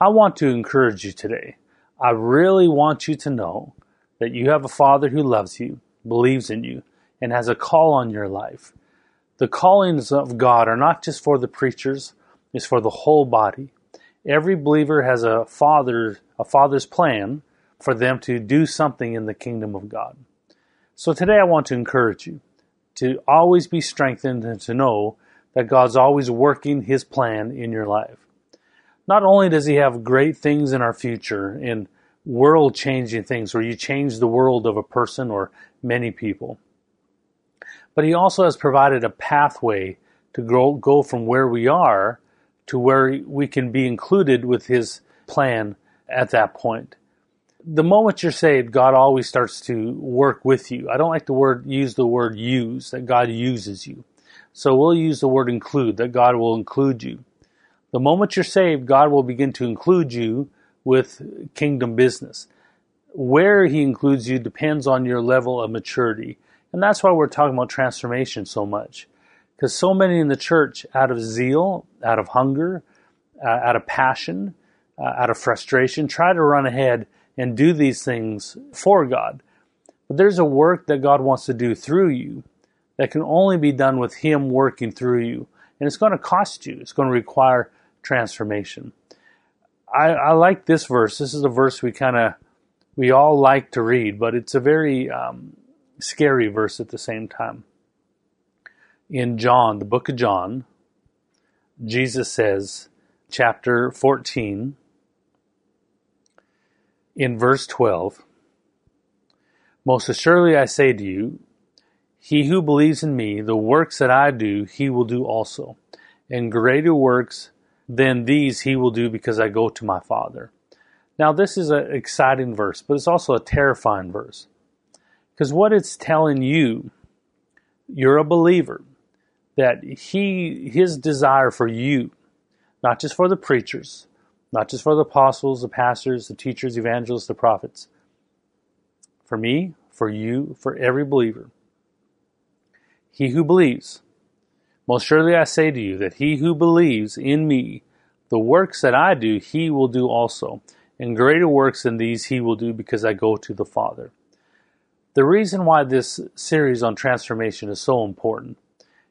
I want to encourage you today. I really want you to know that you have a Father who loves you, believes in you, and has a call on your life. The callings of God are not just for the preachers, it's for the whole body. Every believer has a father, a father's plan for them to do something in the kingdom of God. So today I want to encourage you to always be strengthened and to know that God's always working his plan in your life. Not only does he have great things in our future in world changing things where you change the world of a person or many people, but he also has provided a pathway to grow, go from where we are to where we can be included with his plan at that point. The moment you're saved, God always starts to work with you. I don't like the word use the word use, that God uses you. So we'll use the word include, that God will include you. The moment you're saved, God will begin to include you with kingdom business. Where He includes you depends on your level of maturity. And that's why we're talking about transformation so much. Because so many in the church, out of zeal, out of hunger, uh, out of passion, uh, out of frustration, try to run ahead and do these things for God. But there's a work that God wants to do through you that can only be done with Him working through you. And it's going to cost you, it's going to require transformation. I, I like this verse. This is a verse we kind of we all like to read, but it's a very um, scary verse at the same time. In John, the book of John, Jesus says, chapter 14, in verse 12, Most assuredly I say to you, he who believes in me, the works that I do, he will do also. And greater works than these he will do because I go to my Father. Now, this is an exciting verse, but it's also a terrifying verse. Because what it's telling you, you're a believer, that he, his desire for you, not just for the preachers, not just for the apostles, the pastors, the teachers, evangelists, the prophets, for me, for you, for every believer. He who believes most surely I say to you that he who believes in me, the works that I do, he will do also. And greater works than these he will do because I go to the Father. The reason why this series on transformation is so important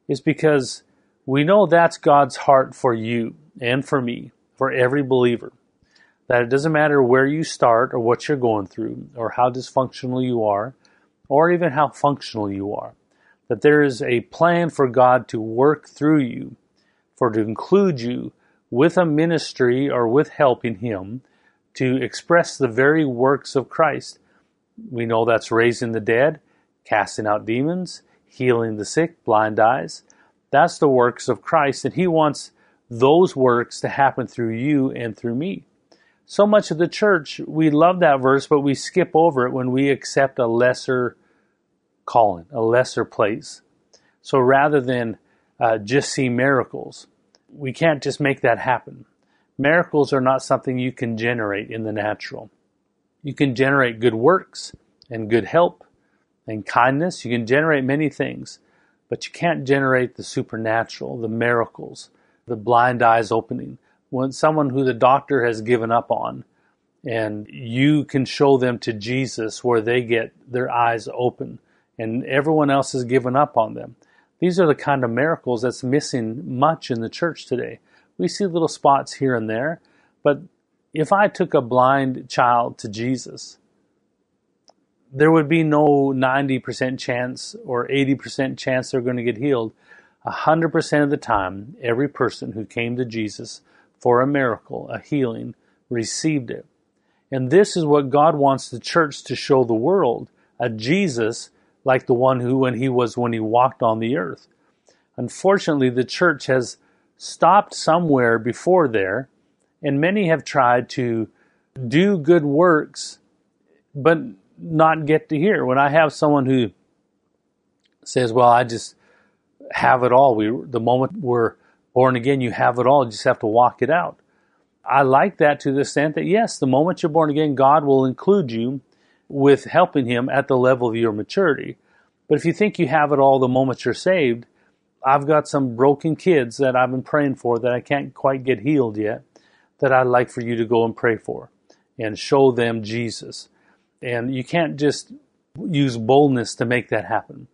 is because we know that's God's heart for you and for me, for every believer. That it doesn't matter where you start or what you're going through or how dysfunctional you are or even how functional you are that there is a plan for God to work through you, for to include you with a ministry or with helping Him to express the very works of Christ. We know that's raising the dead, casting out demons, healing the sick, blind eyes. That's the works of Christ, and He wants those works to happen through you and through me. So much of the church, we love that verse, but we skip over it when we accept a lesser calling, a lesser place. So rather than uh, just see miracles, we can't just make that happen. Miracles are not something you can generate in the natural. You can generate good works and good help and kindness. You can generate many things, but you can't generate the supernatural, the miracles, the blind eyes opening. When someone who the doctor has given up on, and you can show them to Jesus where they get their eyes open and everyone else has given up on them. These are the kind of miracles that's missing much in the church today. We see little spots here and there, but if I took a blind child to Jesus, there would be no 90% chance or 80% chance they're going to get healed. 100% of the time, every person who came to Jesus for a miracle, a healing, received it. And this is what God wants the church to show the world a Jesus like the one who when he was when he walked on the earth. Unfortunately, the church has stopped somewhere before there, and many have tried to do good works, but not get to hear. When I have someone who says, "Well, I just have it all," we the moment we're born again, you have it all. You just have to walk it out. I like that to the extent that yes, the moment you're born again, God will include you with helping him at the level of your maturity. But if you think you have it all the moment you're saved, I've got some broken kids that I've been praying for that I can't quite get healed yet. that I'd like for you to go and pray for and show them Jesus. And you can't just use boldness to make that happen.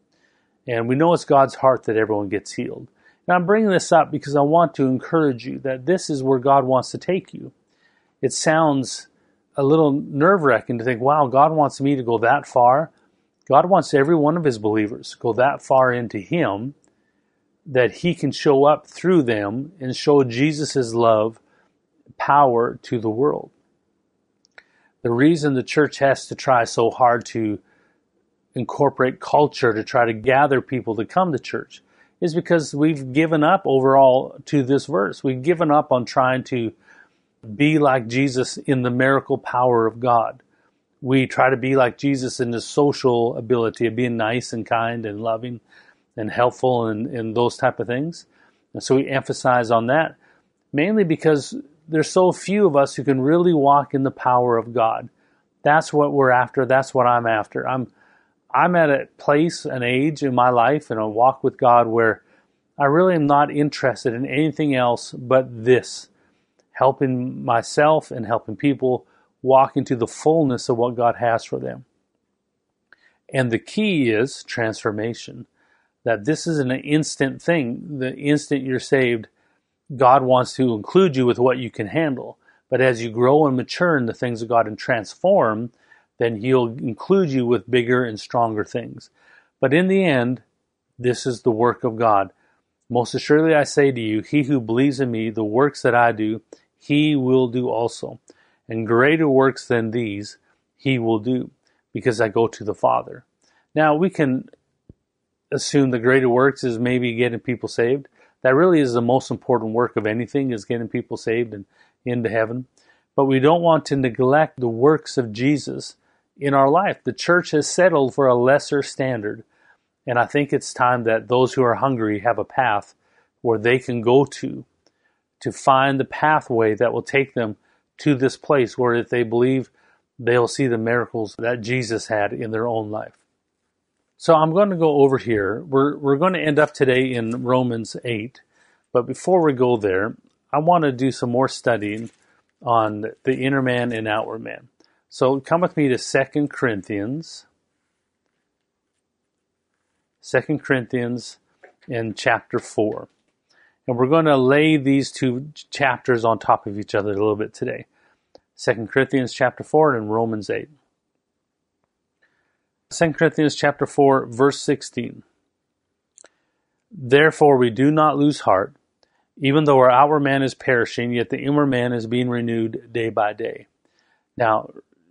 And we know it's God's heart that everyone gets healed. And I'm bringing this up because I want to encourage you that this is where God wants to take you. It sounds a little nerve wracking to think, wow, God wants me to go that far. God wants every one of his believers to go that far into him that he can show up through them and show Jesus' love, power to the world. The reason the church has to try so hard to incorporate culture to try to gather people to come to church is because we've given up overall to this verse. We've given up on trying to be like Jesus in the miracle power of God. We try to be like Jesus in the social ability of being nice and kind and loving and helpful and, and those type of things. And so we emphasize on that mainly because there's so few of us who can really walk in the power of God. That's what we're after. That's what I'm after. I'm I'm at a place, an age in my life and a walk with God where I really am not interested in anything else but this helping myself and helping people walk into the fullness of what God has for them. And the key is transformation. That this is an instant thing. The instant you're saved, God wants to include you with what you can handle. But as you grow and mature in the things of God and transform, then He'll include you with bigger and stronger things. But in the end, this is the work of God. Most assuredly I say to you, he who believes in me, the works that I do, he will do also. And greater works than these he will do, because I go to the Father. Now we can assume the greater works is maybe getting people saved. That really is the most important work of anything is getting people saved and into heaven. But we don't want to neglect the works of Jesus in our life. The church has settled for a lesser standard. And I think it's time that those who are hungry have a path where they can go to to find the pathway that will take them to this place where if they believe they'll see the miracles that Jesus had in their own life. So I'm going to go over here. We're, we're going to end up today in Romans 8. But before we go there, I want to do some more studying on the inner man and outward man. So come with me to 2 Corinthians. 2 Corinthians in chapter 4. And we're going to lay these two chapters on top of each other a little bit today. 2 Corinthians chapter 4 and Romans 8. 2 Corinthians chapter 4 verse 16. Therefore we do not lose heart, even though our outward man is perishing, yet the inward man is being renewed day by day. Now,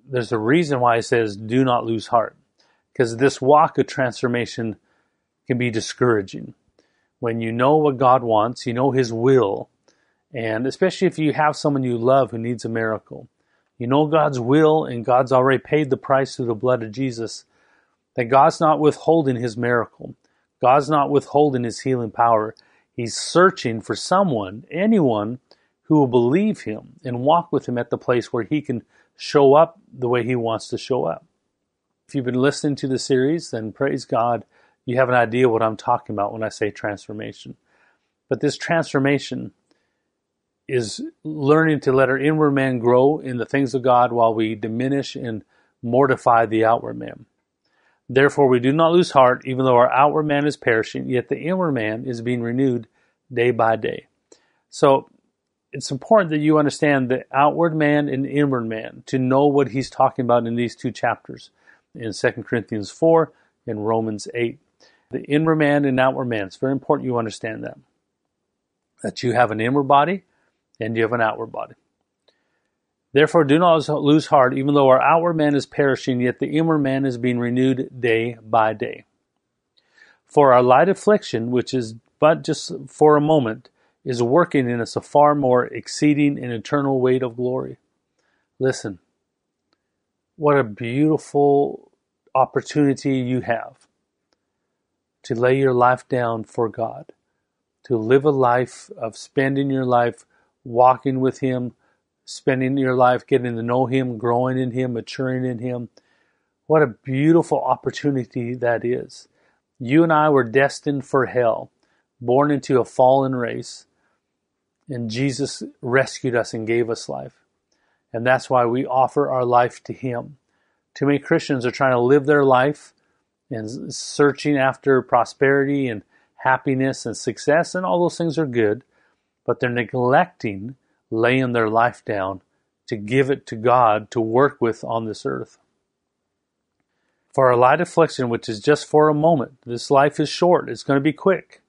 there's a reason why it says do not lose heart. Because this walk of transformation can be discouraging when you know what God wants, you know His will, and especially if you have someone you love who needs a miracle, you know God's will and God's already paid the price through the blood of Jesus, that God's not withholding His miracle. God's not withholding His healing power. He's searching for someone, anyone, who will believe Him and walk with Him at the place where He can show up the way He wants to show up. If you've been listening to the series, then praise God you have an idea what I'm talking about when I say transformation. But this transformation is learning to let our inward man grow in the things of God while we diminish and mortify the outward man. Therefore, we do not lose heart, even though our outward man is perishing, yet the inward man is being renewed day by day. So, it's important that you understand the outward man and inward man to know what he's talking about in these two chapters in 2 Corinthians 4 and Romans 8 the inward man and outward man. It's very important you understand that. That you have an inward body and you have an outward body. Therefore, do not lose heart, even though our outward man is perishing, yet the inward man is being renewed day by day. For our light affliction, which is but just for a moment, is working in us a far more exceeding and eternal weight of glory. Listen, what a beautiful opportunity you have to lay your life down for God, to live a life of spending your life walking with Him, spending your life getting to know Him, growing in Him, maturing in Him. What a beautiful opportunity that is. You and I were destined for hell, born into a fallen race. And Jesus rescued us and gave us life. And that's why we offer our life to Him. Too many Christians are trying to live their life and searching after prosperity and happiness and success, and all those things are good, but they're neglecting laying their life down to give it to God to work with on this earth. For our light affliction, which is just for a moment, this life is short, it's going to be quick.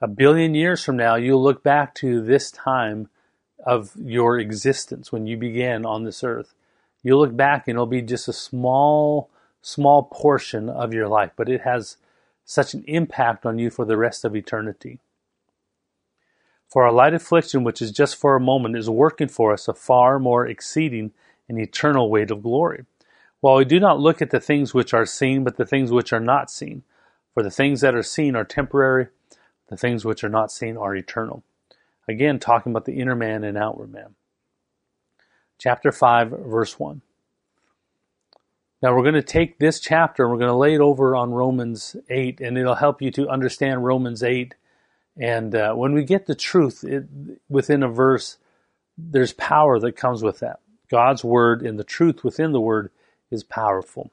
A billion years from now, you'll look back to this time of your existence when you began on this earth. You'll look back and it'll be just a small, small portion of your life, but it has such an impact on you for the rest of eternity. For our light affliction, which is just for a moment, is working for us a far more exceeding and eternal weight of glory. While we do not look at the things which are seen, but the things which are not seen. For the things that are seen are temporary, the things which are not seen are eternal. Again, talking about the inner man and outward man. Chapter 5, verse 1. Now we're going to take this chapter and we're going to lay it over on Romans 8, and it'll help you to understand Romans 8. And uh, when we get the truth it, within a verse, there's power that comes with that. God's word and the truth within the word is powerful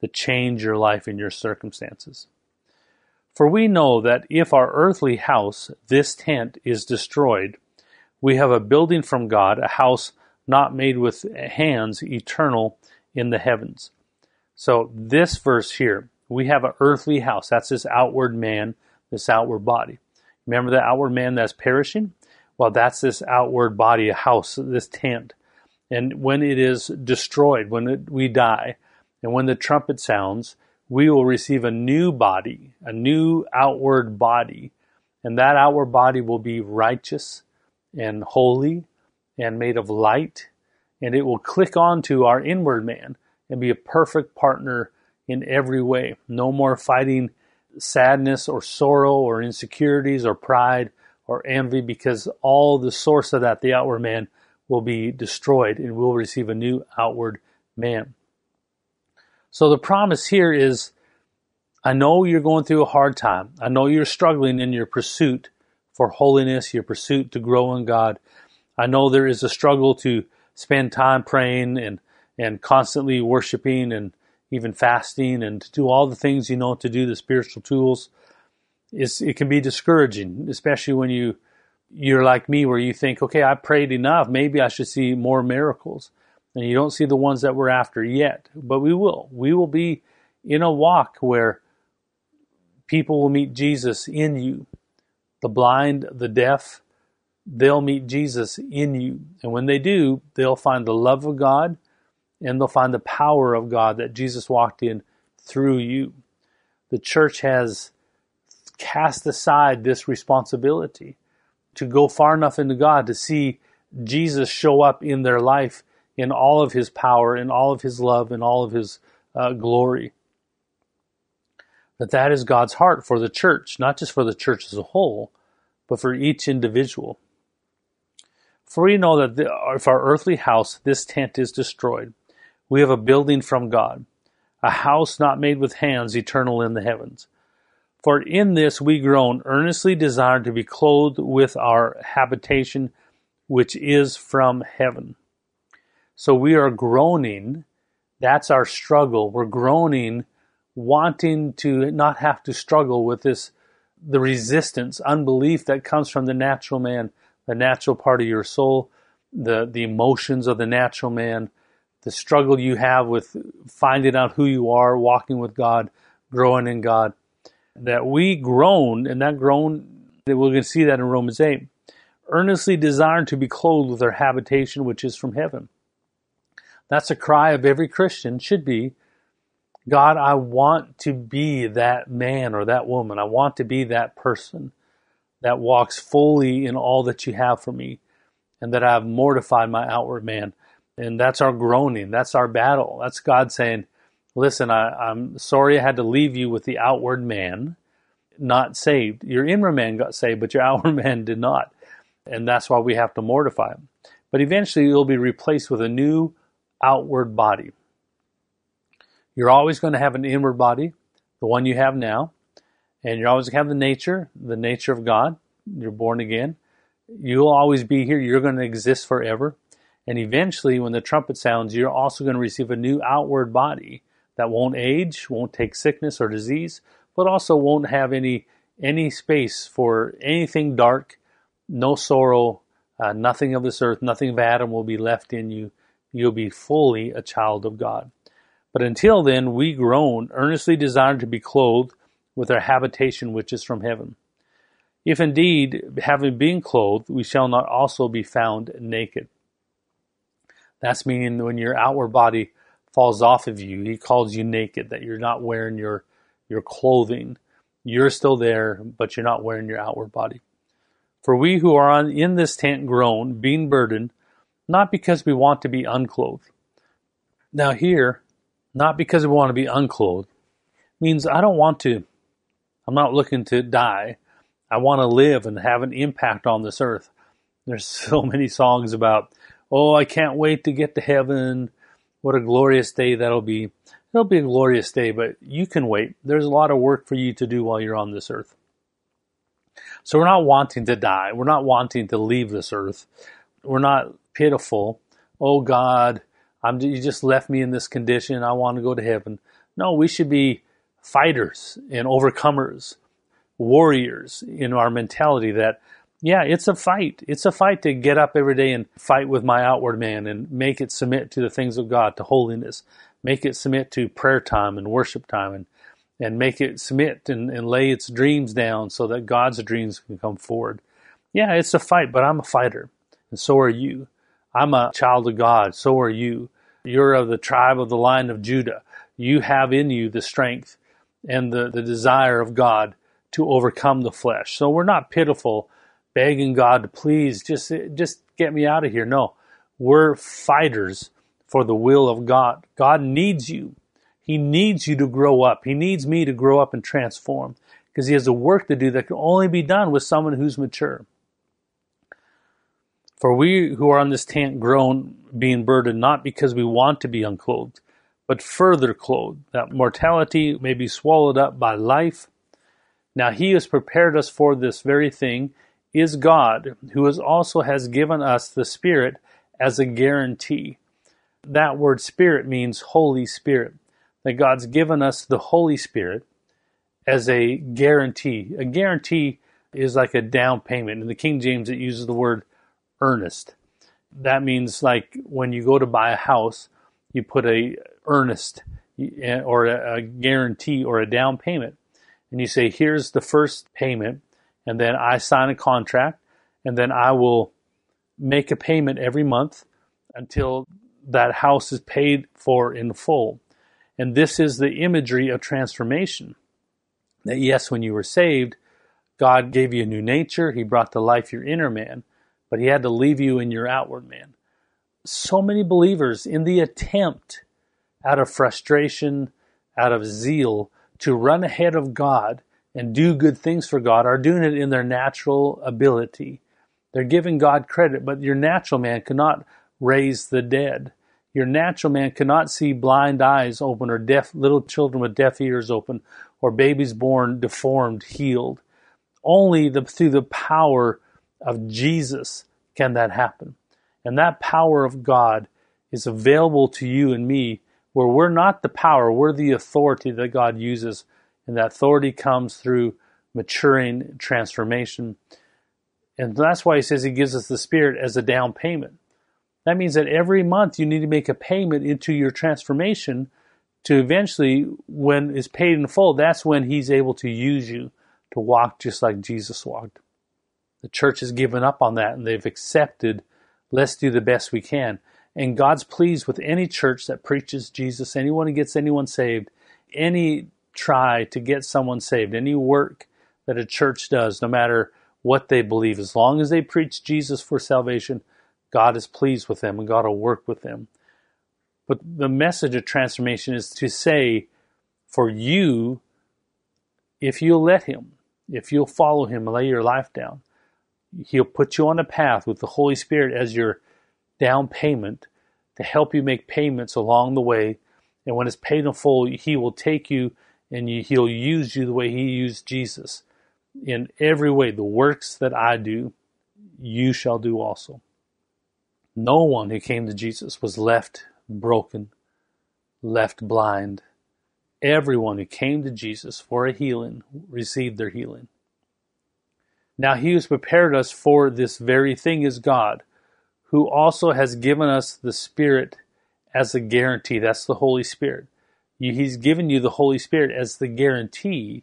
to change your life and your circumstances. For we know that if our earthly house, this tent, is destroyed, we have a building from God, a house not made with hands, eternal in the heavens. So, this verse here, we have an earthly house. That's this outward man, this outward body. Remember the outward man that's perishing? Well, that's this outward body, a house, this tent. And when it is destroyed, when it, we die, and when the trumpet sounds, we will receive a new body, a new outward body. And that outward body will be righteous and holy and made of light. And it will click onto our inward man and be a perfect partner in every way. No more fighting sadness or sorrow or insecurities or pride or envy because all the source of that, the outward man, will be destroyed and we'll receive a new outward man. So the promise here is I know you're going through a hard time. I know you're struggling in your pursuit for holiness, your pursuit to grow in God. I know there is a struggle to spend time praying and, and constantly worshiping and even fasting and to do all the things you know to do, the spiritual tools. It's, it can be discouraging, especially when you, you're like me where you think, okay, I prayed enough. Maybe I should see more miracles and you don't see the ones that we're after yet, but we will. We will be in a walk where people will meet Jesus in you. The blind, the deaf, they'll meet Jesus in you. And when they do, they'll find the love of God and they'll find the power of God that Jesus walked in through you. The church has cast aside this responsibility to go far enough into God to see Jesus show up in their life in all of his power, in all of his love, in all of his uh, glory. That that is God's heart for the church, not just for the church as a whole, but for each individual. For we know that if our earthly house, this tent, is destroyed, we have a building from God, a house not made with hands, eternal in the heavens. For in this we groan, earnestly desiring to be clothed with our habitation, which is from heaven. So we are groaning. That's our struggle. We're groaning, wanting to not have to struggle with this, the resistance, unbelief that comes from the natural man, the natural part of your soul, the, the emotions of the natural man, the struggle you have with finding out who you are, walking with God, growing in God. That we groan, and that groan, that we're going to see that in Romans 8, earnestly desiring to be clothed with our habitation which is from heaven. That's a cry of every Christian should be, God, I want to be that man or that woman. I want to be that person that walks fully in all that you have for me and that I have mortified my outward man. And that's our groaning. That's our battle. That's God saying, listen, I, am sorry I had to leave you with the outward man, not saved. Your inward man got saved, but your outward man did not. And that's why we have to mortify him. But eventually you'll be replaced with a new outward body. You're always going to have an inward body, the one you have now, and you're always have the nature, the nature of God. You're born again. You'll always be here. You're going to exist forever. And eventually, when the trumpet sounds, you're also going to receive a new outward body that won't age, won't take sickness or disease, but also won't have any any space for anything dark, no sorrow, uh, nothing of this earth, nothing of Adam will be left in you. You'll be fully a child of God. But until then, we groan, earnestly desire to be clothed with our habitation which is from heaven. If indeed, having been clothed, we shall not also be found naked. That's meaning when your outward body falls off of you, he calls you naked, that you're not wearing your, your clothing. You're still there, but you're not wearing your outward body. For we who are on, in this tent groan, being burdened, not because we want to be unclothed. Now here, not because we want to be unclothed, means I don't want to, I'm not looking to die. I want to live and have an impact on this earth. There's so many songs about, oh, I can't wait to get to heaven. What a glorious day that'll be. It'll be a glorious day, but you can wait. There's a lot of work for you to do while you're on this earth. So we're not wanting to die. We're not wanting to leave this earth. We're not pitiful. Oh God, I'm, you just left me in this condition. I want to go to heaven. No, we should be fighters and overcomers warriors in our mentality that yeah, it's a fight. It's a fight to get up every day and fight with my outward man and make it submit to the things of God, to holiness, make it submit to prayer time and worship time and and make it submit and, and lay its dreams down so that God's dreams can come forward. Yeah, it's a fight, but I'm a fighter, and so are you. I'm a child of God, so are you. You're of the tribe of the line of Judah. You have in you the strength and the, the desire of God to overcome the flesh. So we're not pitiful, begging God to please just just get me out of here. No, we're fighters for the will of God. God needs you. He needs you to grow up. He needs me to grow up and transform because he has a work to do that can only be done with someone who's mature. For we who are on this tent groan, being burdened, not because we want to be unclothed, but further clothed, that mortality may be swallowed up by life. Now he has prepared us for this very thing is God, who also has given us the Spirit as a guarantee. That word Spirit means Holy Spirit. That God's given us the Holy Spirit as a guarantee. A guarantee is like a down payment. In the King James, it uses the word earnest. That means like when you go to buy a house, you put a earnest eh, or a guarantee or a down payment and you say, here's the first payment, and then I sign a contract, and then I will make a payment every month until that house is paid for in full. And this is the imagery of transformation. That yes, when you were saved, God gave you a new nature, He brought to life your inner man, but He had to leave you in your outward man. So many believers, in the attempt, out of frustration, out of zeal, to run ahead of God and do good things for God are doing it in their natural ability. They're giving God credit, but your natural man cannot raise the dead. Your natural man cannot see blind eyes open or deaf little children with deaf ears open or babies born deformed healed. Only the, through the power of Jesus can that happen. And that power of God is available to you and me where we're not the power, we're the authority that God uses. And that authority comes through maturing transformation. And that's why he says he gives us the Spirit as a down payment. That means that every month you need to make a payment into your transformation to eventually, when it's paid in full, that's when he's able to use you to walk just like Jesus walked. The church has given up on that and they've accepted, let's do the best we can. And God's pleased with any church that preaches Jesus, anyone who gets anyone saved, any try to get someone saved, any work that a church does, no matter what they believe, as long as they preach Jesus for salvation, God is pleased with them and God will work with them. But the message of transformation is to say, for you, if you'll let Him, if you'll follow Him and lay your life down, He'll put you on a path with the Holy Spirit as your down payment to help you make payments along the way. And when it's paid in full, He will take you and you, He'll use you the way He used Jesus in every way. The works that I do, you shall do also. No one who came to Jesus was left broken, left blind. Everyone who came to Jesus for a healing received their healing. Now he who's prepared us for this very thing is God, who also has given us the Spirit as a guarantee. That's the Holy Spirit. He's given you the Holy Spirit as the guarantee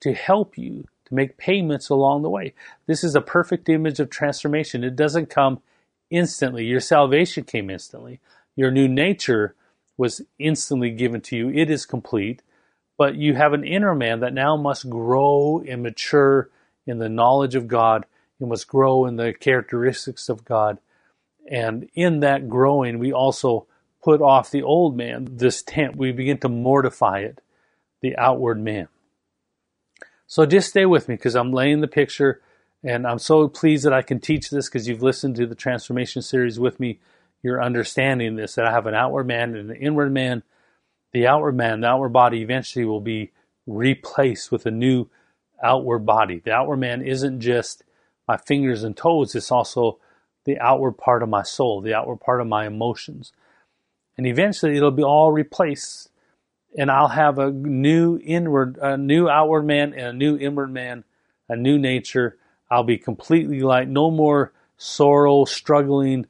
to help you to make payments along the way. This is a perfect image of transformation. It doesn't come instantly. Your salvation came instantly. Your new nature was instantly given to you. It is complete. But you have an inner man that now must grow and mature in the knowledge of God. You must grow in the characteristics of God. And in that growing, we also put off the old man, this tent. We begin to mortify it, the outward man. So just stay with me because I'm laying the picture and I'm so pleased that I can teach this because you've listened to the transformation series with me. You're understanding this that I have an outward man and an inward man. The outward man, the outward body eventually will be replaced with a new outward body. The outward man isn't just my fingers and toes, it's also the outward part of my soul, the outward part of my emotions. And eventually it'll be all replaced and I'll have a new inward, a new outward man and a new inward man, a new nature. I'll be completely light, no more sorrow, struggling,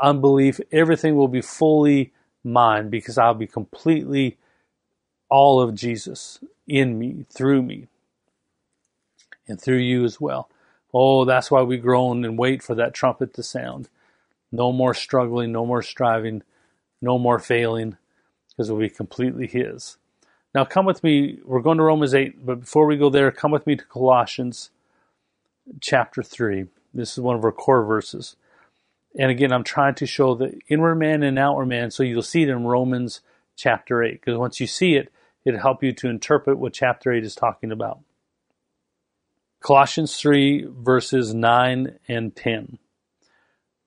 unbelief. Everything will be fully mine because I'll be completely all of Jesus in me, through me, and through you as well. Oh, that's why we groan and wait for that trumpet to sound. No more struggling, no more striving, no more failing because it will be completely His. Now, come with me. We're going to Romans 8, but before we go there, come with me to Colossians chapter 3. This is one of our core verses. And again, I'm trying to show the inward man and outward man, so you'll see it in Romans chapter 8, because once you see it, it'll help you to interpret what chapter 8 is talking about. Colossians 3, verses 9 and 10.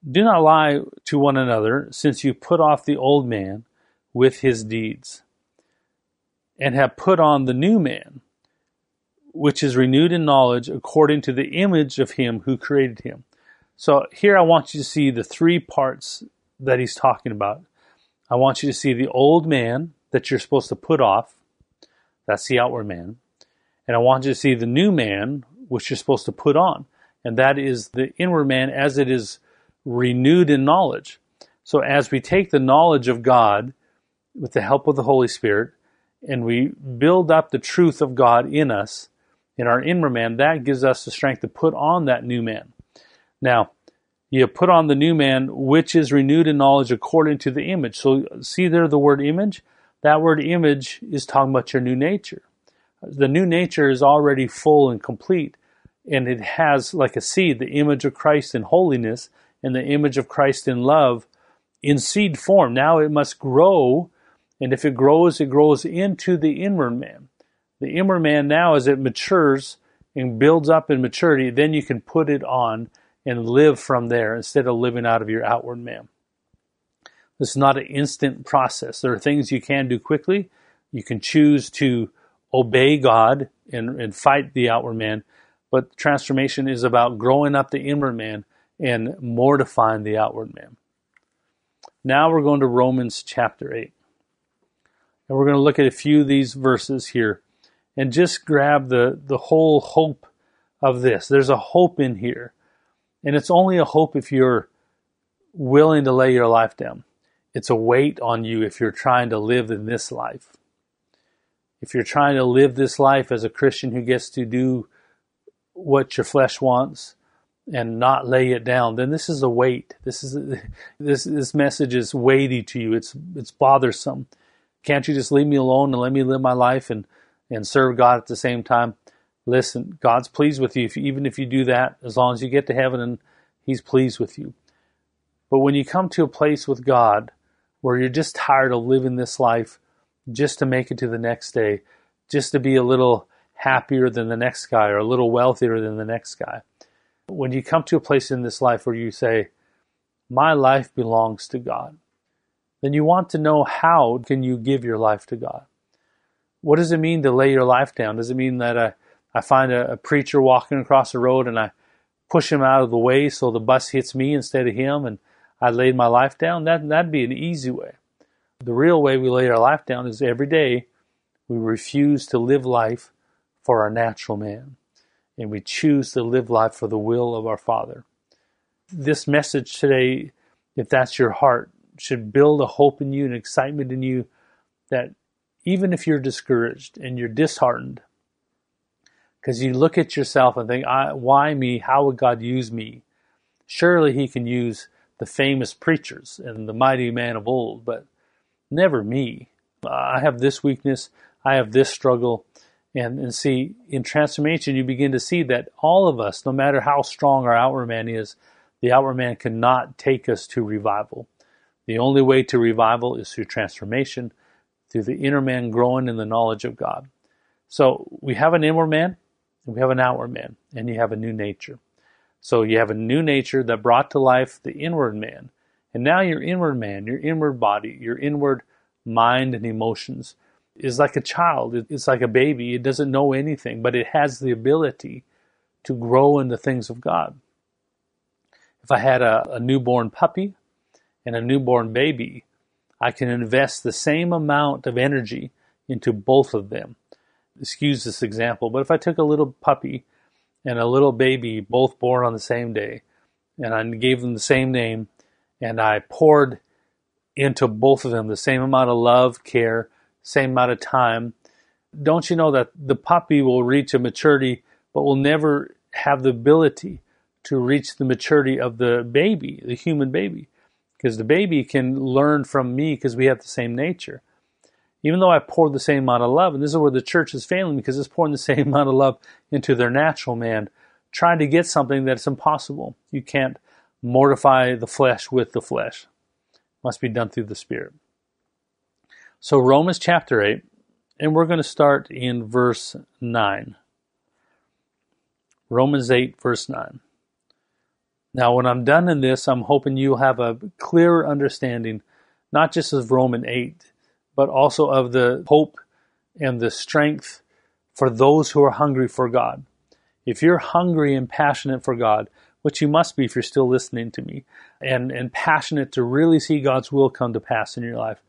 Do not lie to one another, since you put off the old man with his deeds, and have put on the new man, which is renewed in knowledge according to the image of him who created him. So here I want you to see the three parts that he's talking about. I want you to see the old man that you're supposed to put off. That's the outward man. And I want you to see the new man, which you're supposed to put on. And that is the inward man as it is renewed in knowledge. So as we take the knowledge of God with the help of the Holy Spirit, and we build up the truth of God in us, in our inner man, that gives us the strength to put on that new man. Now, you put on the new man, which is renewed in knowledge according to the image. So, see there the word image? That word image is talking about your new nature. The new nature is already full and complete, and it has, like a seed, the image of Christ in holiness and the image of Christ in love in seed form. Now it must grow and if it grows, it grows into the inward man. The inward man now, as it matures and builds up in maturity, then you can put it on and live from there instead of living out of your outward man. This is not an instant process. There are things you can do quickly. You can choose to obey God and, and fight the outward man, but transformation is about growing up the inward man and mortifying the outward man. Now we're going to Romans chapter 8. And we're going to look at a few of these verses here and just grab the, the whole hope of this. There's a hope in here. And it's only a hope if you're willing to lay your life down. It's a weight on you if you're trying to live in this life. If you're trying to live this life as a Christian who gets to do what your flesh wants and not lay it down, then this is a weight. This is this this message is weighty to you. It's it's bothersome. Can't you just leave me alone and let me live my life and, and serve God at the same time? Listen, God's pleased with you, if, even if you do that, as long as you get to heaven and He's pleased with you. But when you come to a place with God where you're just tired of living this life just to make it to the next day, just to be a little happier than the next guy or a little wealthier than the next guy, when you come to a place in this life where you say, My life belongs to God then you want to know how can you give your life to God. What does it mean to lay your life down? Does it mean that I, I find a, a preacher walking across the road and I push him out of the way so the bus hits me instead of him and I laid my life down, that, that'd be an easy way. The real way we lay our life down is every day we refuse to live life for our natural man and we choose to live life for the will of our Father. This message today, if that's your heart, should build a hope in you and excitement in you that even if you're discouraged and you're disheartened, because you look at yourself and think, why me? How would God use me? Surely He can use the famous preachers and the mighty man of old, but never me. I have this weakness. I have this struggle. And, and see, in transformation, you begin to see that all of us, no matter how strong our outward man is, the outward man cannot take us to revival. The only way to revival is through transformation, through the inner man growing in the knowledge of God. So we have an inward man, we have an outward man, and you have a new nature. So you have a new nature that brought to life the inward man. And now your inward man, your inward body, your inward mind and emotions is like a child. It's like a baby. It doesn't know anything, but it has the ability to grow in the things of God. If I had a, a newborn puppy and a newborn baby, I can invest the same amount of energy into both of them. Excuse this example, but if I took a little puppy and a little baby, both born on the same day, and I gave them the same name, and I poured into both of them the same amount of love, care, same amount of time, don't you know that the puppy will reach a maturity but will never have the ability to reach the maturity of the baby, the human baby? Because the baby can learn from me because we have the same nature. Even though I pour the same amount of love, and this is where the church is failing because it's pouring the same amount of love into their natural man, trying to get something that's impossible. You can't mortify the flesh with the flesh. It must be done through the Spirit. So, Romans chapter 8, and we're going to start in verse 9. Romans 8, verse 9. Now, when I'm done in this, I'm hoping you'll have a clearer understanding, not just of Romans 8, but also of the hope and the strength for those who are hungry for God. If you're hungry and passionate for God, which you must be if you're still listening to me, and, and passionate to really see God's will come to pass in your life,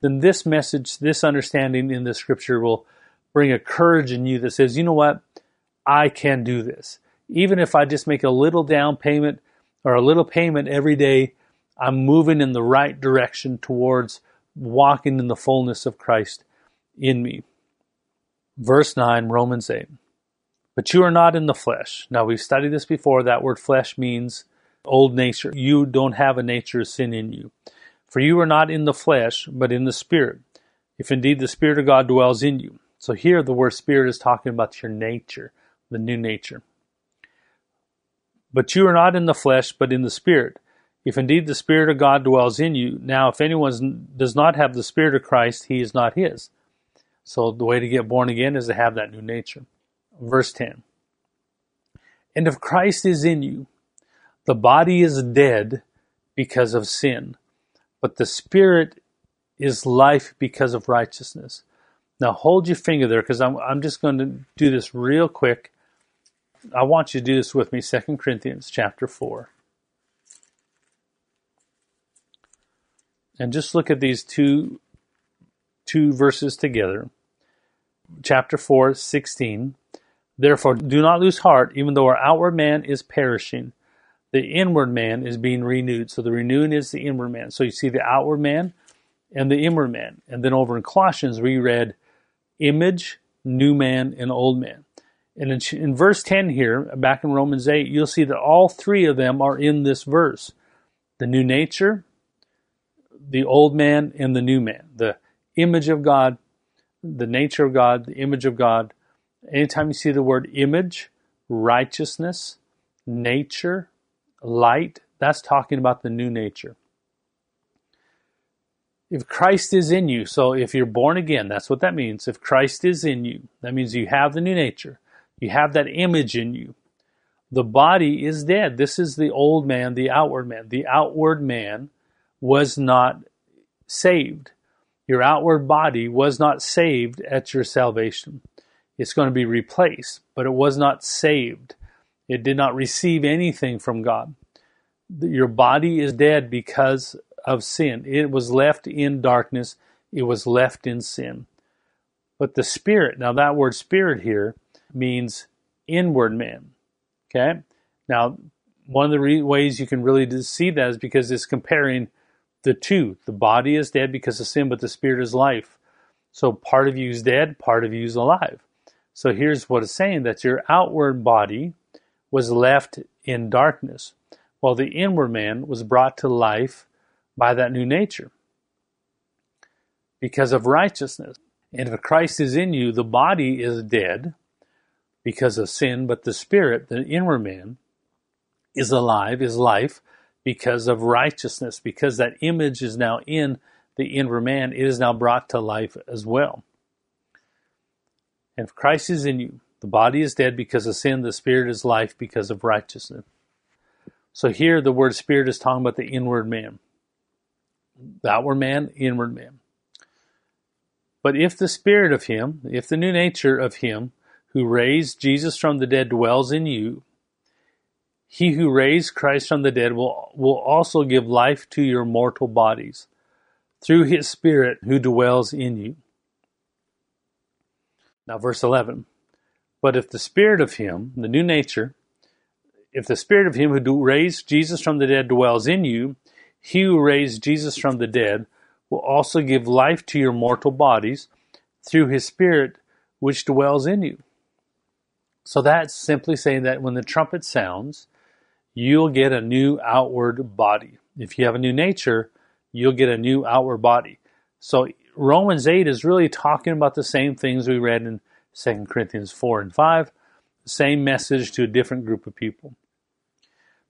then this message, this understanding in the scripture will bring a courage in you that says, you know what? I can do this. Even if I just make a little down payment or a little payment every day, I'm moving in the right direction towards walking in the fullness of Christ in me. Verse 9, Romans 8. But you are not in the flesh. Now, we've studied this before. That word flesh means old nature. You don't have a nature of sin in you. For you are not in the flesh, but in the Spirit, if indeed the Spirit of God dwells in you. So here the word Spirit is talking about your nature, the new nature. But you are not in the flesh, but in the Spirit, if indeed the Spirit of God dwells in you. Now, if anyone does not have the Spirit of Christ, he is not his. So the way to get born again is to have that new nature. Verse 10. And if Christ is in you, the body is dead because of sin but the Spirit is life because of righteousness. Now hold your finger there because I'm, I'm just going to do this real quick. I want you to do this with me, 2 Corinthians chapter 4. And just look at these two, two verses together. Chapter 4, 16. Therefore, do not lose heart, even though our outward man is perishing, the inward man is being renewed. So the renewing is the inward man. So you see the outward man and the inward man. And then over in Colossians, we read image, new man, and old man. And in, in verse 10 here, back in Romans 8, you'll see that all three of them are in this verse the new nature, the old man, and the new man. The image of God, the nature of God, the image of God. Anytime you see the word image, righteousness, nature, light, that's talking about the new nature. If Christ is in you, so if you're born again, that's what that means. If Christ is in you, that means you have the new nature. You have that image in you. The body is dead. This is the old man, the outward man. The outward man was not saved. Your outward body was not saved at your salvation. It's going to be replaced, but it was not saved. It did not receive anything from God. Your body is dead because of sin. It was left in darkness. It was left in sin. But the spirit, now that word spirit here means inward man. Okay? Now, one of the re- ways you can really see that is because it's comparing the two. The body is dead because of sin, but the spirit is life. So part of you is dead, part of you is alive. So here's what it's saying that your outward body was left in darkness, while the inward man was brought to life by that new nature because of righteousness. And if Christ is in you, the body is dead because of sin, but the spirit, the inward man, is alive, is life because of righteousness, because that image is now in the inward man, it is now brought to life as well. And if Christ is in you, the body is dead because of sin, the spirit is life because of righteousness. So here the word spirit is talking about the inward man. The outward man, inward man. But if the spirit of him, if the new nature of him who raised Jesus from the dead dwells in you, he who raised Christ from the dead will, will also give life to your mortal bodies through his Spirit who dwells in you. Now, verse 11. But if the Spirit of him, the new nature, if the Spirit of him who raised Jesus from the dead dwells in you, he who raised Jesus from the dead will also give life to your mortal bodies through his Spirit which dwells in you. So that's simply saying that when the trumpet sounds, you'll get a new outward body. If you have a new nature, you'll get a new outward body. So Romans 8 is really talking about the same things we read in 2 Corinthians 4 and 5, the same message to a different group of people.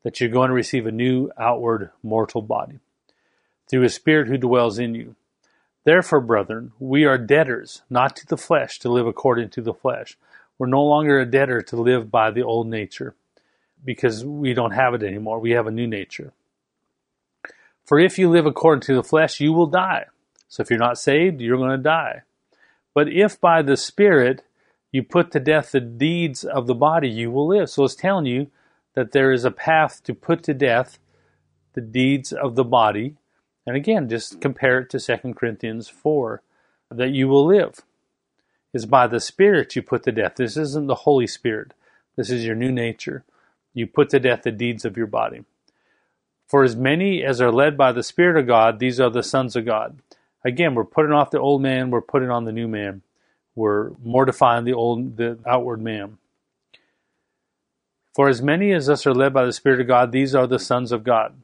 That you're going to receive a new outward mortal body through a spirit who dwells in you. Therefore, brethren, we are debtors, not to the flesh, to live according to the flesh. We're no longer a debtor to live by the old nature because we don't have it anymore. We have a new nature. For if you live according to the flesh, you will die. So if you're not saved, you're going to die. But if by the Spirit you put to death the deeds of the body, you will live. So it's telling you that there is a path to put to death the deeds of the body. And again, just compare it to 2 Corinthians 4 that you will live. Is by the Spirit you put to death. This isn't the Holy Spirit. This is your new nature. You put to death the deeds of your body. For as many as are led by the Spirit of God, these are the sons of God. Again, we're putting off the old man, we're putting on the new man. We're mortifying the old the outward man. For as many as us are led by the Spirit of God, these are the sons of God.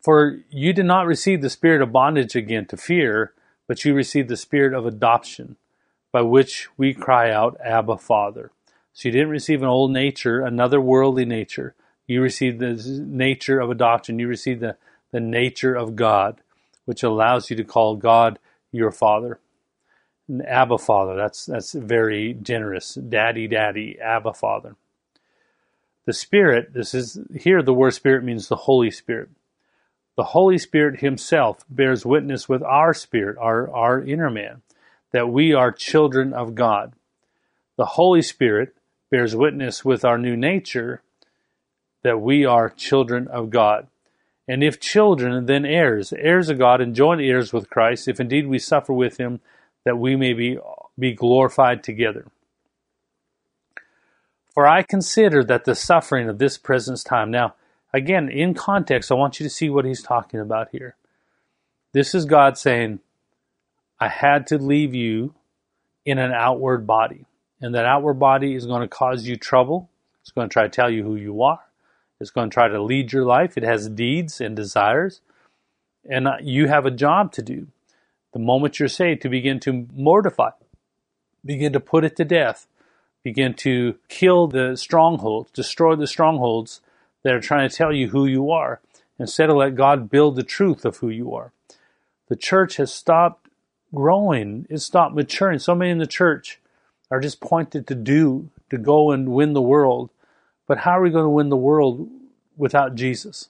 For you did not receive the spirit of bondage again to fear, but you received the spirit of adoption, by which we cry out, Abba, Father. So you didn't receive an old nature, another worldly nature. You received the nature of adoption. You received the, the nature of God, which allows you to call God your Father. Abba Father, that's, that's very generous. Daddy, Daddy, Abba Father. The Spirit, this is here the word Spirit means the Holy Spirit. The Holy Spirit Himself bears witness with our spirit, our, our inner man, that we are children of God. The Holy Spirit bears witness with our new nature that we are children of God. And if children, then heirs, heirs of God, and joint heirs with Christ, if indeed we suffer with him, that we may be, be glorified together. For I consider that the suffering of this present time, now, again, in context, I want you to see what he's talking about here. This is God saying, I had to leave you in an outward body. And that outward body is going to cause you trouble. It's going to try to tell you who you are. It's going to try to lead your life. It has deeds and desires. And uh, you have a job to do. The moment you're saved, to begin to mortify, begin to put it to death, begin to kill the strongholds, destroy the strongholds that are trying to tell you who you are, instead of let God build the truth of who you are. The church has stopped growing, it's stopped maturing. So many in the church are just pointed to do, to go and win the world. But how are we going to win the world without Jesus?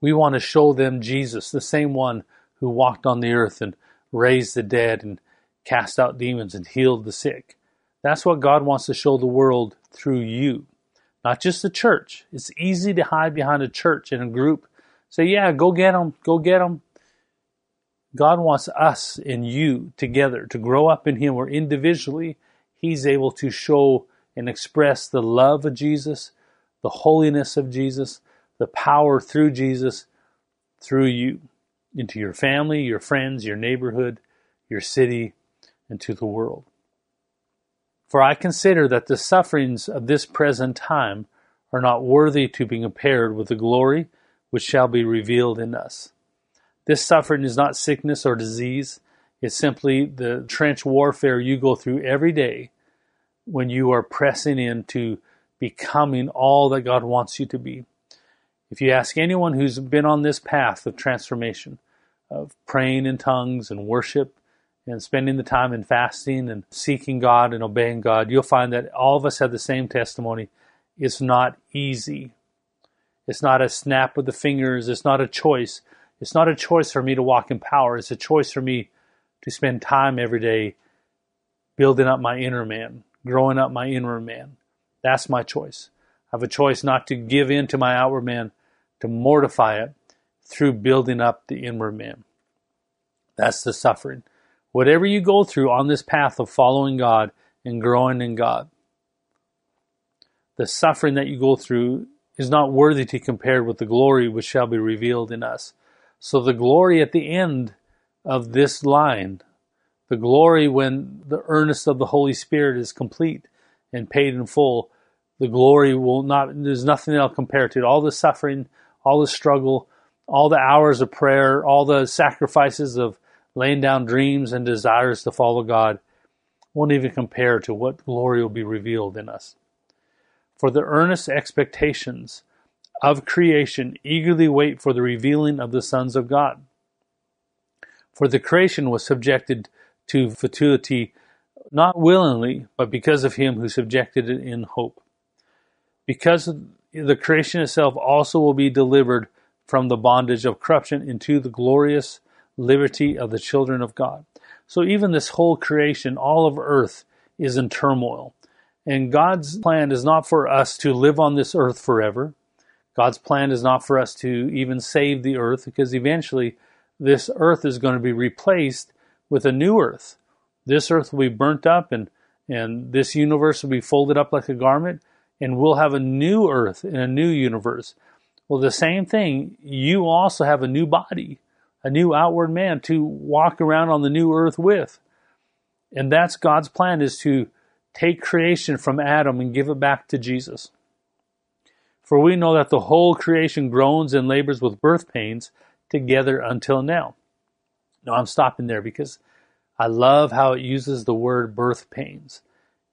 We want to show them Jesus, the same one who walked on the earth and raised the dead and cast out demons and healed the sick. That's what God wants to show the world through you, not just the church. It's easy to hide behind a church and a group. Say, yeah, go get them, go get them. God wants us and you together to grow up in Him where individually He's able to show and express the love of Jesus, the holiness of Jesus, the power through Jesus, through you, into your family, your friends, your neighborhood, your city, and to the world. For I consider that the sufferings of this present time are not worthy to be compared with the glory which shall be revealed in us. This suffering is not sickness or disease. It's simply the trench warfare you go through every day when you are pressing into becoming all that God wants you to be. If you ask anyone who's been on this path of transformation, of praying in tongues and worship and spending the time in fasting and seeking God and obeying God, you'll find that all of us have the same testimony. It's not easy. It's not a snap of the fingers. It's not a choice. It's not a choice for me to walk in power. It's a choice for me to spend time every day building up my inner man, growing up my inner man. That's my choice. I have a choice not to give in to my outward man, to mortify it through building up the inward man. That's the suffering. Whatever you go through on this path of following God and growing in God, the suffering that you go through is not worthy to compare with the glory which shall be revealed in us. So the glory at the end of this line, the glory when the earnest of the Holy Spirit is complete and paid in full, the glory will not, there's nothing that'll compare to it. All the suffering, all the struggle, all the hours of prayer, all the sacrifices of laying down dreams and desires to follow God won't even compare to what glory will be revealed in us. For the earnest expectations of creation eagerly wait for the revealing of the sons of God. For the creation was subjected to futility not willingly, but because of him who subjected it in hope. Because the creation itself also will be delivered from the bondage of corruption into the glorious liberty of the children of God. So even this whole creation, all of earth, is in turmoil. And God's plan is not for us to live on this earth forever. God's plan is not for us to even save the earth because eventually this earth is going to be replaced with a new earth. This earth will be burnt up and, and this universe will be folded up like a garment and we'll have a new earth and a new universe. Well, the same thing, you also have a new body, a new outward man to walk around on the new earth with. And that's God's plan is to take creation from Adam and give it back to Jesus. For we know that the whole creation groans and labors with birth pains together until now. Now I'm stopping there because I love how it uses the word birth pains.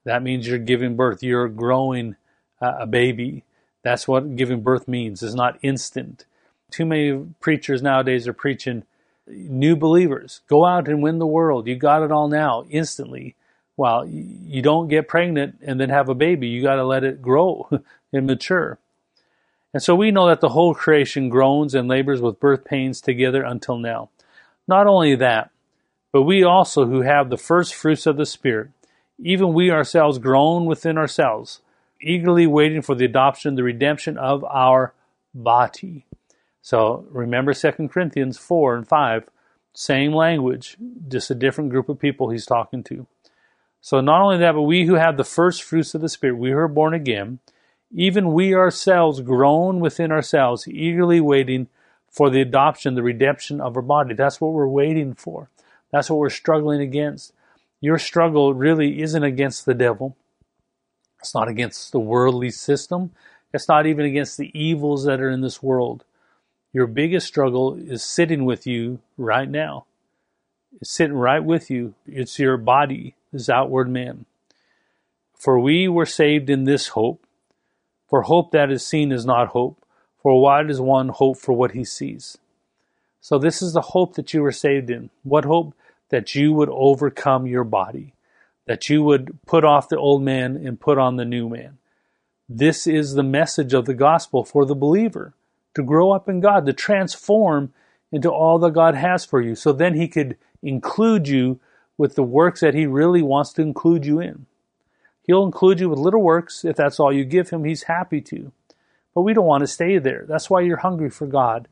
That means you're giving birth, you're growing Uh, a baby. That's what giving birth means. It's not instant. Too many preachers nowadays are preaching new believers. Go out and win the world. You got it all now, instantly. Well, you don't get pregnant and then have a baby. You got to let it grow and mature. And so we know that the whole creation groans and labors with birth pains together until now. Not only that, but we also who have the first fruits of the Spirit, even we ourselves groan within ourselves, eagerly waiting for the adoption, the redemption of our body. So remember 2 Corinthians 4 and 5, same language, just a different group of people he's talking to. So not only that, but we who have the first fruits of the Spirit, we who are born again, even we ourselves groan within ourselves, eagerly waiting for the adoption, the redemption of our body. That's what we're waiting for. That's what we're struggling against. Your struggle really isn't against the devil. It's not against the worldly system. It's not even against the evils that are in this world. Your biggest struggle is sitting with you right now. It's sitting right with you. It's your body, this outward man. For we were saved in this hope. For hope that is seen is not hope, for why does one hope for what he sees? So this is the hope that you were saved in. What hope? That you would overcome your body, that you would put off the old man and put on the new man. This is the message of the gospel for the believer to grow up in God, to transform into all that God has for you. So then He could include you with the works that He really wants to include you in. He'll include you with little works. If that's all you give him, he's happy to. But we don't want to stay there. That's why you're hungry for God,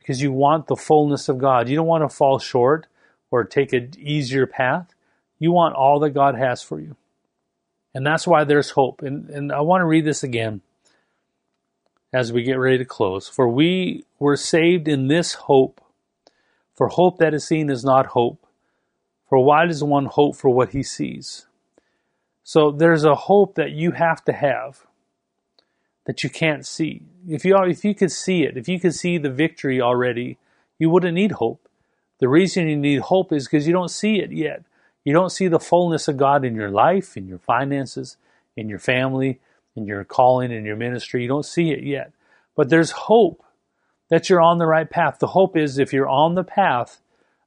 because you want the fullness of God. You don't want to fall short or take an easier path. You want all that God has for you. And that's why there's hope. And, and I want to read this again as we get ready to close. For we were saved in this hope. For hope that is seen is not hope. For why does one hope for what he sees? So there's a hope that you have to have that you can't see. If you if you could see it, if you could see the victory already, you wouldn't need hope. The reason you need hope is because you don't see it yet. You don't see the fullness of God in your life, in your finances, in your family, in your calling, in your ministry. You don't see it yet. But there's hope that you're on the right path. The hope is if you're on the path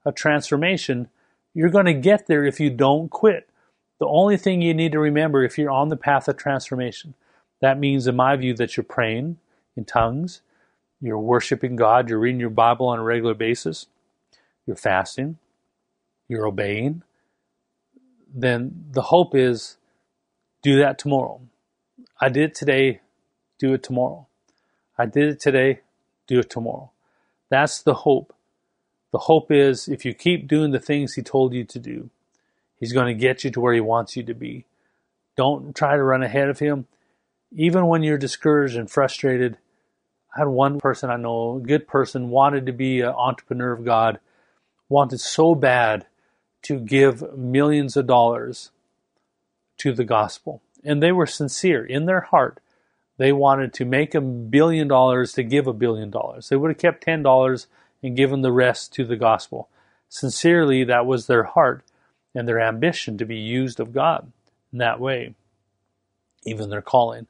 of transformation, you're going to get there if you don't quit. The only thing you need to remember if you're on the path of transformation, that means, in my view, that you're praying in tongues, you're worshiping God, you're reading your Bible on a regular basis, you're fasting, you're obeying. Then the hope is do that tomorrow. I did it today, do it tomorrow. I did it today, do it tomorrow. That's the hope. The hope is if you keep doing the things He told you to do, He's going to get you to where He wants you to be. Don't try to run ahead of Him. Even when you're discouraged and frustrated, I had one person I know, a good person, wanted to be an entrepreneur of God, wanted so bad to give millions of dollars to the gospel. And they were sincere in their heart they wanted to make a billion dollars to give a billion dollars. They would have kept ten dollars and given the rest to the gospel. Sincerely, that was their heart and their ambition to be used of God in that way, even their calling.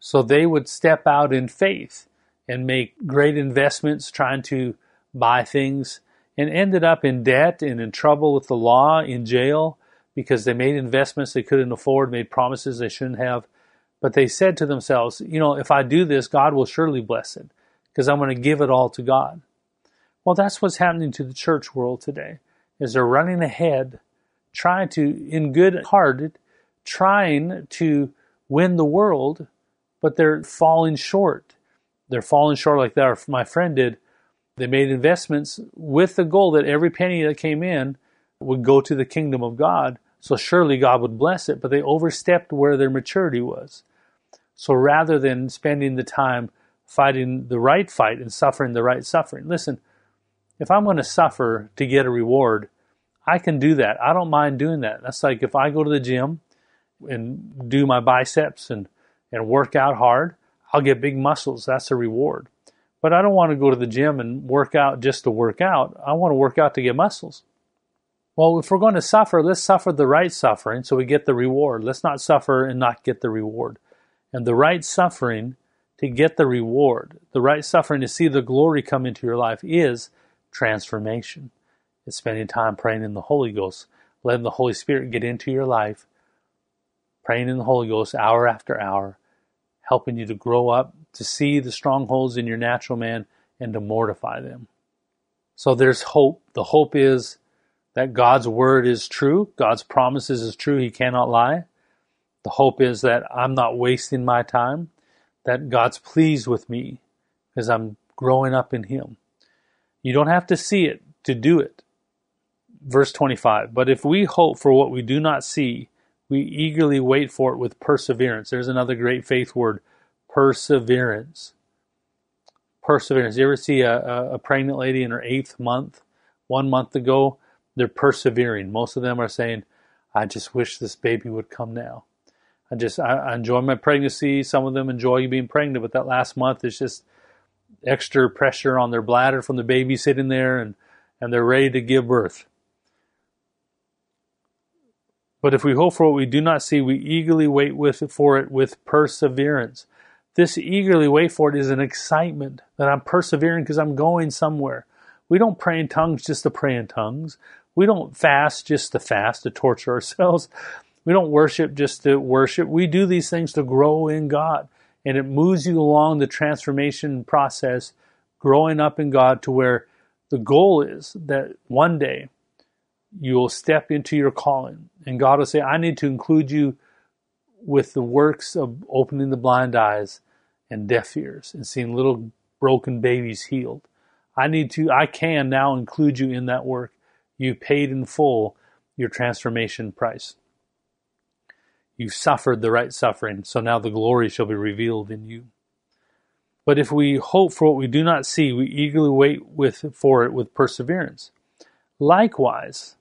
So they would step out in faith and make great investments trying to buy things and ended up in debt and in trouble with the law, in jail, because they made investments they couldn't afford, made promises they shouldn't have but they said to themselves, you know, if I do this, God will surely bless it because I'm going to give it all to God. Well, that's what's happening to the church world today. Is they're running ahead, trying to, in good heart, trying to win the world, but they're falling short. They're falling short like that. My friend did. They made investments with the goal that every penny that came in would go to the kingdom of God. So surely God would bless it, but they overstepped where their maturity was. So rather than spending the time fighting the right fight and suffering the right suffering, listen, if I'm going to suffer to get a reward, I can do that. I don't mind doing that. That's like if I go to the gym and do my biceps and, and work out hard, I'll get big muscles. That's a reward. But I don't want to go to the gym and work out just to work out. I want to work out to get muscles. Well, if we're going to suffer, let's suffer the right suffering so we get the reward. Let's not suffer and not get the reward and the right suffering to get the reward, the right suffering to see the glory come into your life is transformation. It's spending time praying in the Holy Ghost, letting the Holy Spirit get into your life, praying in the Holy Ghost hour after hour, helping you to grow up, to see the strongholds in your natural man, and to mortify them. So there's hope. The hope is that God's word is true, God's promises is true, He cannot lie. The hope is that I'm not wasting my time, that God's pleased with me because I'm growing up in Him. You don't have to see it to do it. Verse 25, but if we hope for what we do not see, we eagerly wait for it with perseverance. There's another great faith word, perseverance. Perseverance. You ever see a, a, pregnant lady in her eighth month? One month ago, they're persevering. Most of them are saying, I just wish this baby would come now. I just I, I enjoy my pregnancy. Some of them enjoy being pregnant, but that last month is just extra pressure on their bladder from the baby sitting there, and and they're ready to give birth. But if we hope for what we do not see, we eagerly wait with for it with perseverance. This eagerly wait for it is an excitement that I'm persevering because I'm going somewhere. We don't pray in tongues just to pray in tongues. We don't fast just to fast to torture ourselves. We don't worship just to worship. We do these things to grow in God. And it moves you along the transformation process, growing up in God to where the goal is that one day you will step into your calling and God will say, I need to include you with the works of opening the blind eyes and deaf ears and seeing little broken babies healed. I need to, I can now include you in that work. You paid in full your transformation price. You suffered the right suffering, so now the glory shall be revealed in you. But if we hope for what we do not see, we eagerly wait with, for it with perseverance. Likewise,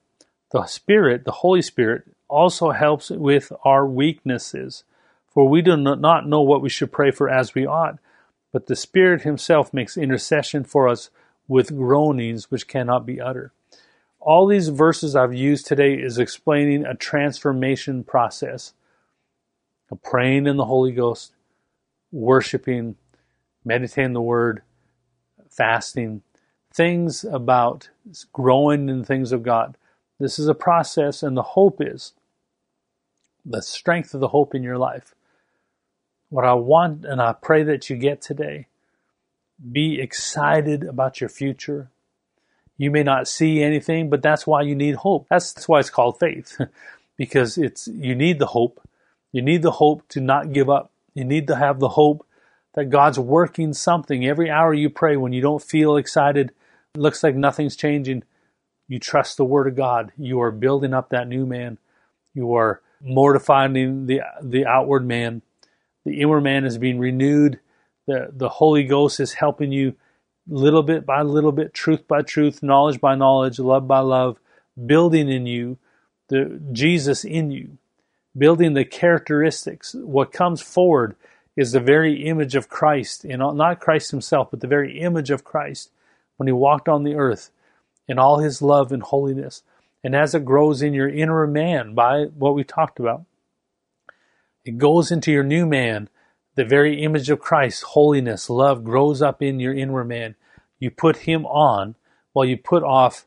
the Spirit, the Holy Spirit, also helps with our weaknesses. For we do not know what we should pray for as we ought, but the Spirit Himself makes intercession for us with groanings which cannot be uttered. All these verses I've used today is explaining a transformation process praying in the Holy Ghost, worshiping, meditating the Word, fasting, things about growing in things of God. This is a process, and the hope is the strength of the hope in your life. What I want and I pray that you get today be excited about your future. You may not see anything, but that's why you need hope. That's, why it's called faith, because it's you need the hope. You need the hope to not give up. You need to have the hope that God's working something. Every hour you pray, when you don't feel excited, it looks like nothing's changing, you trust the Word of God. You are building up that new man. You are mortifying the the outward man. The inward man is being renewed. The the Holy Ghost is helping you little bit by little bit, truth by truth, knowledge by knowledge, love by love, building in you the Jesus in you, building the characteristics. What comes forward is the very image of Christ, and not Christ himself, but the very image of Christ when he walked on the earth in all his love and holiness. And as it grows in your inner man by what we talked about, it goes into your new man the very image of Christ, holiness, love grows up in your inner man. You put him on while you put off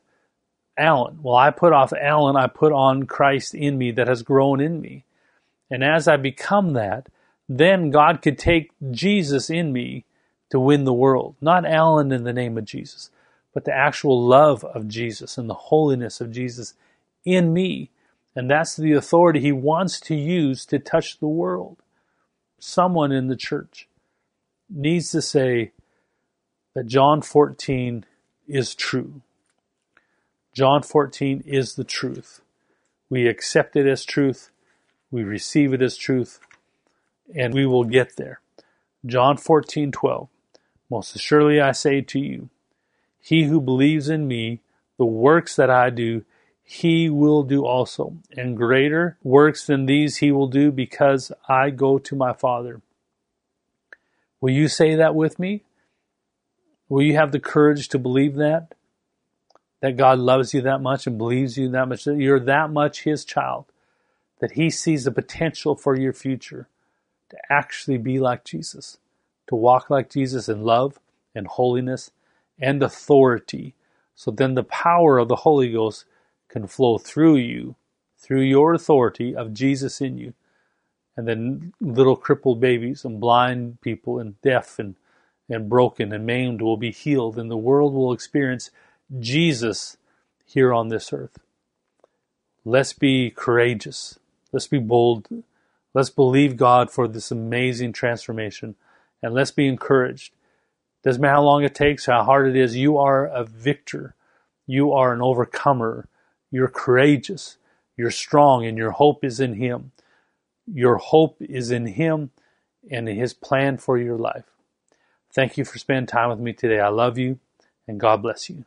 Alan. Well, I put off Alan, I put on Christ in me that has grown in me. And as I become that, then God could take Jesus in me to win the world. Not Alan in the name of Jesus, but the actual love of Jesus and the holiness of Jesus in me. And that's the authority he wants to use to touch the world someone in the church needs to say that John 14 is true. John 14 is the truth. We accept it as truth. We receive it as truth. And we will get there. John 14, 12. Most assuredly I say to you, he who believes in me, the works that I do, he will do also. And greater works than these he will do because I go to my Father. Will you say that with me? Will you have the courage to believe that? That God loves you that much and believes you that much, that you're that much His child, that He sees the potential for your future to actually be like Jesus, to walk like Jesus in love and holiness and authority. So then the power of the Holy Ghost can flow through you, through your authority of Jesus in you. And then little crippled babies and blind people and deaf and, and broken and maimed will be healed, and the world will experience Jesus here on this earth. Let's be courageous. Let's be bold. Let's believe God for this amazing transformation. And let's be encouraged. Doesn't matter how long it takes, how hard it is, you are a victor. You are an overcomer. You're courageous. You're strong, and your hope is in Him. Your hope is in Him and His plan for your life. Thank you for spending time with me today. I love you, and God bless you.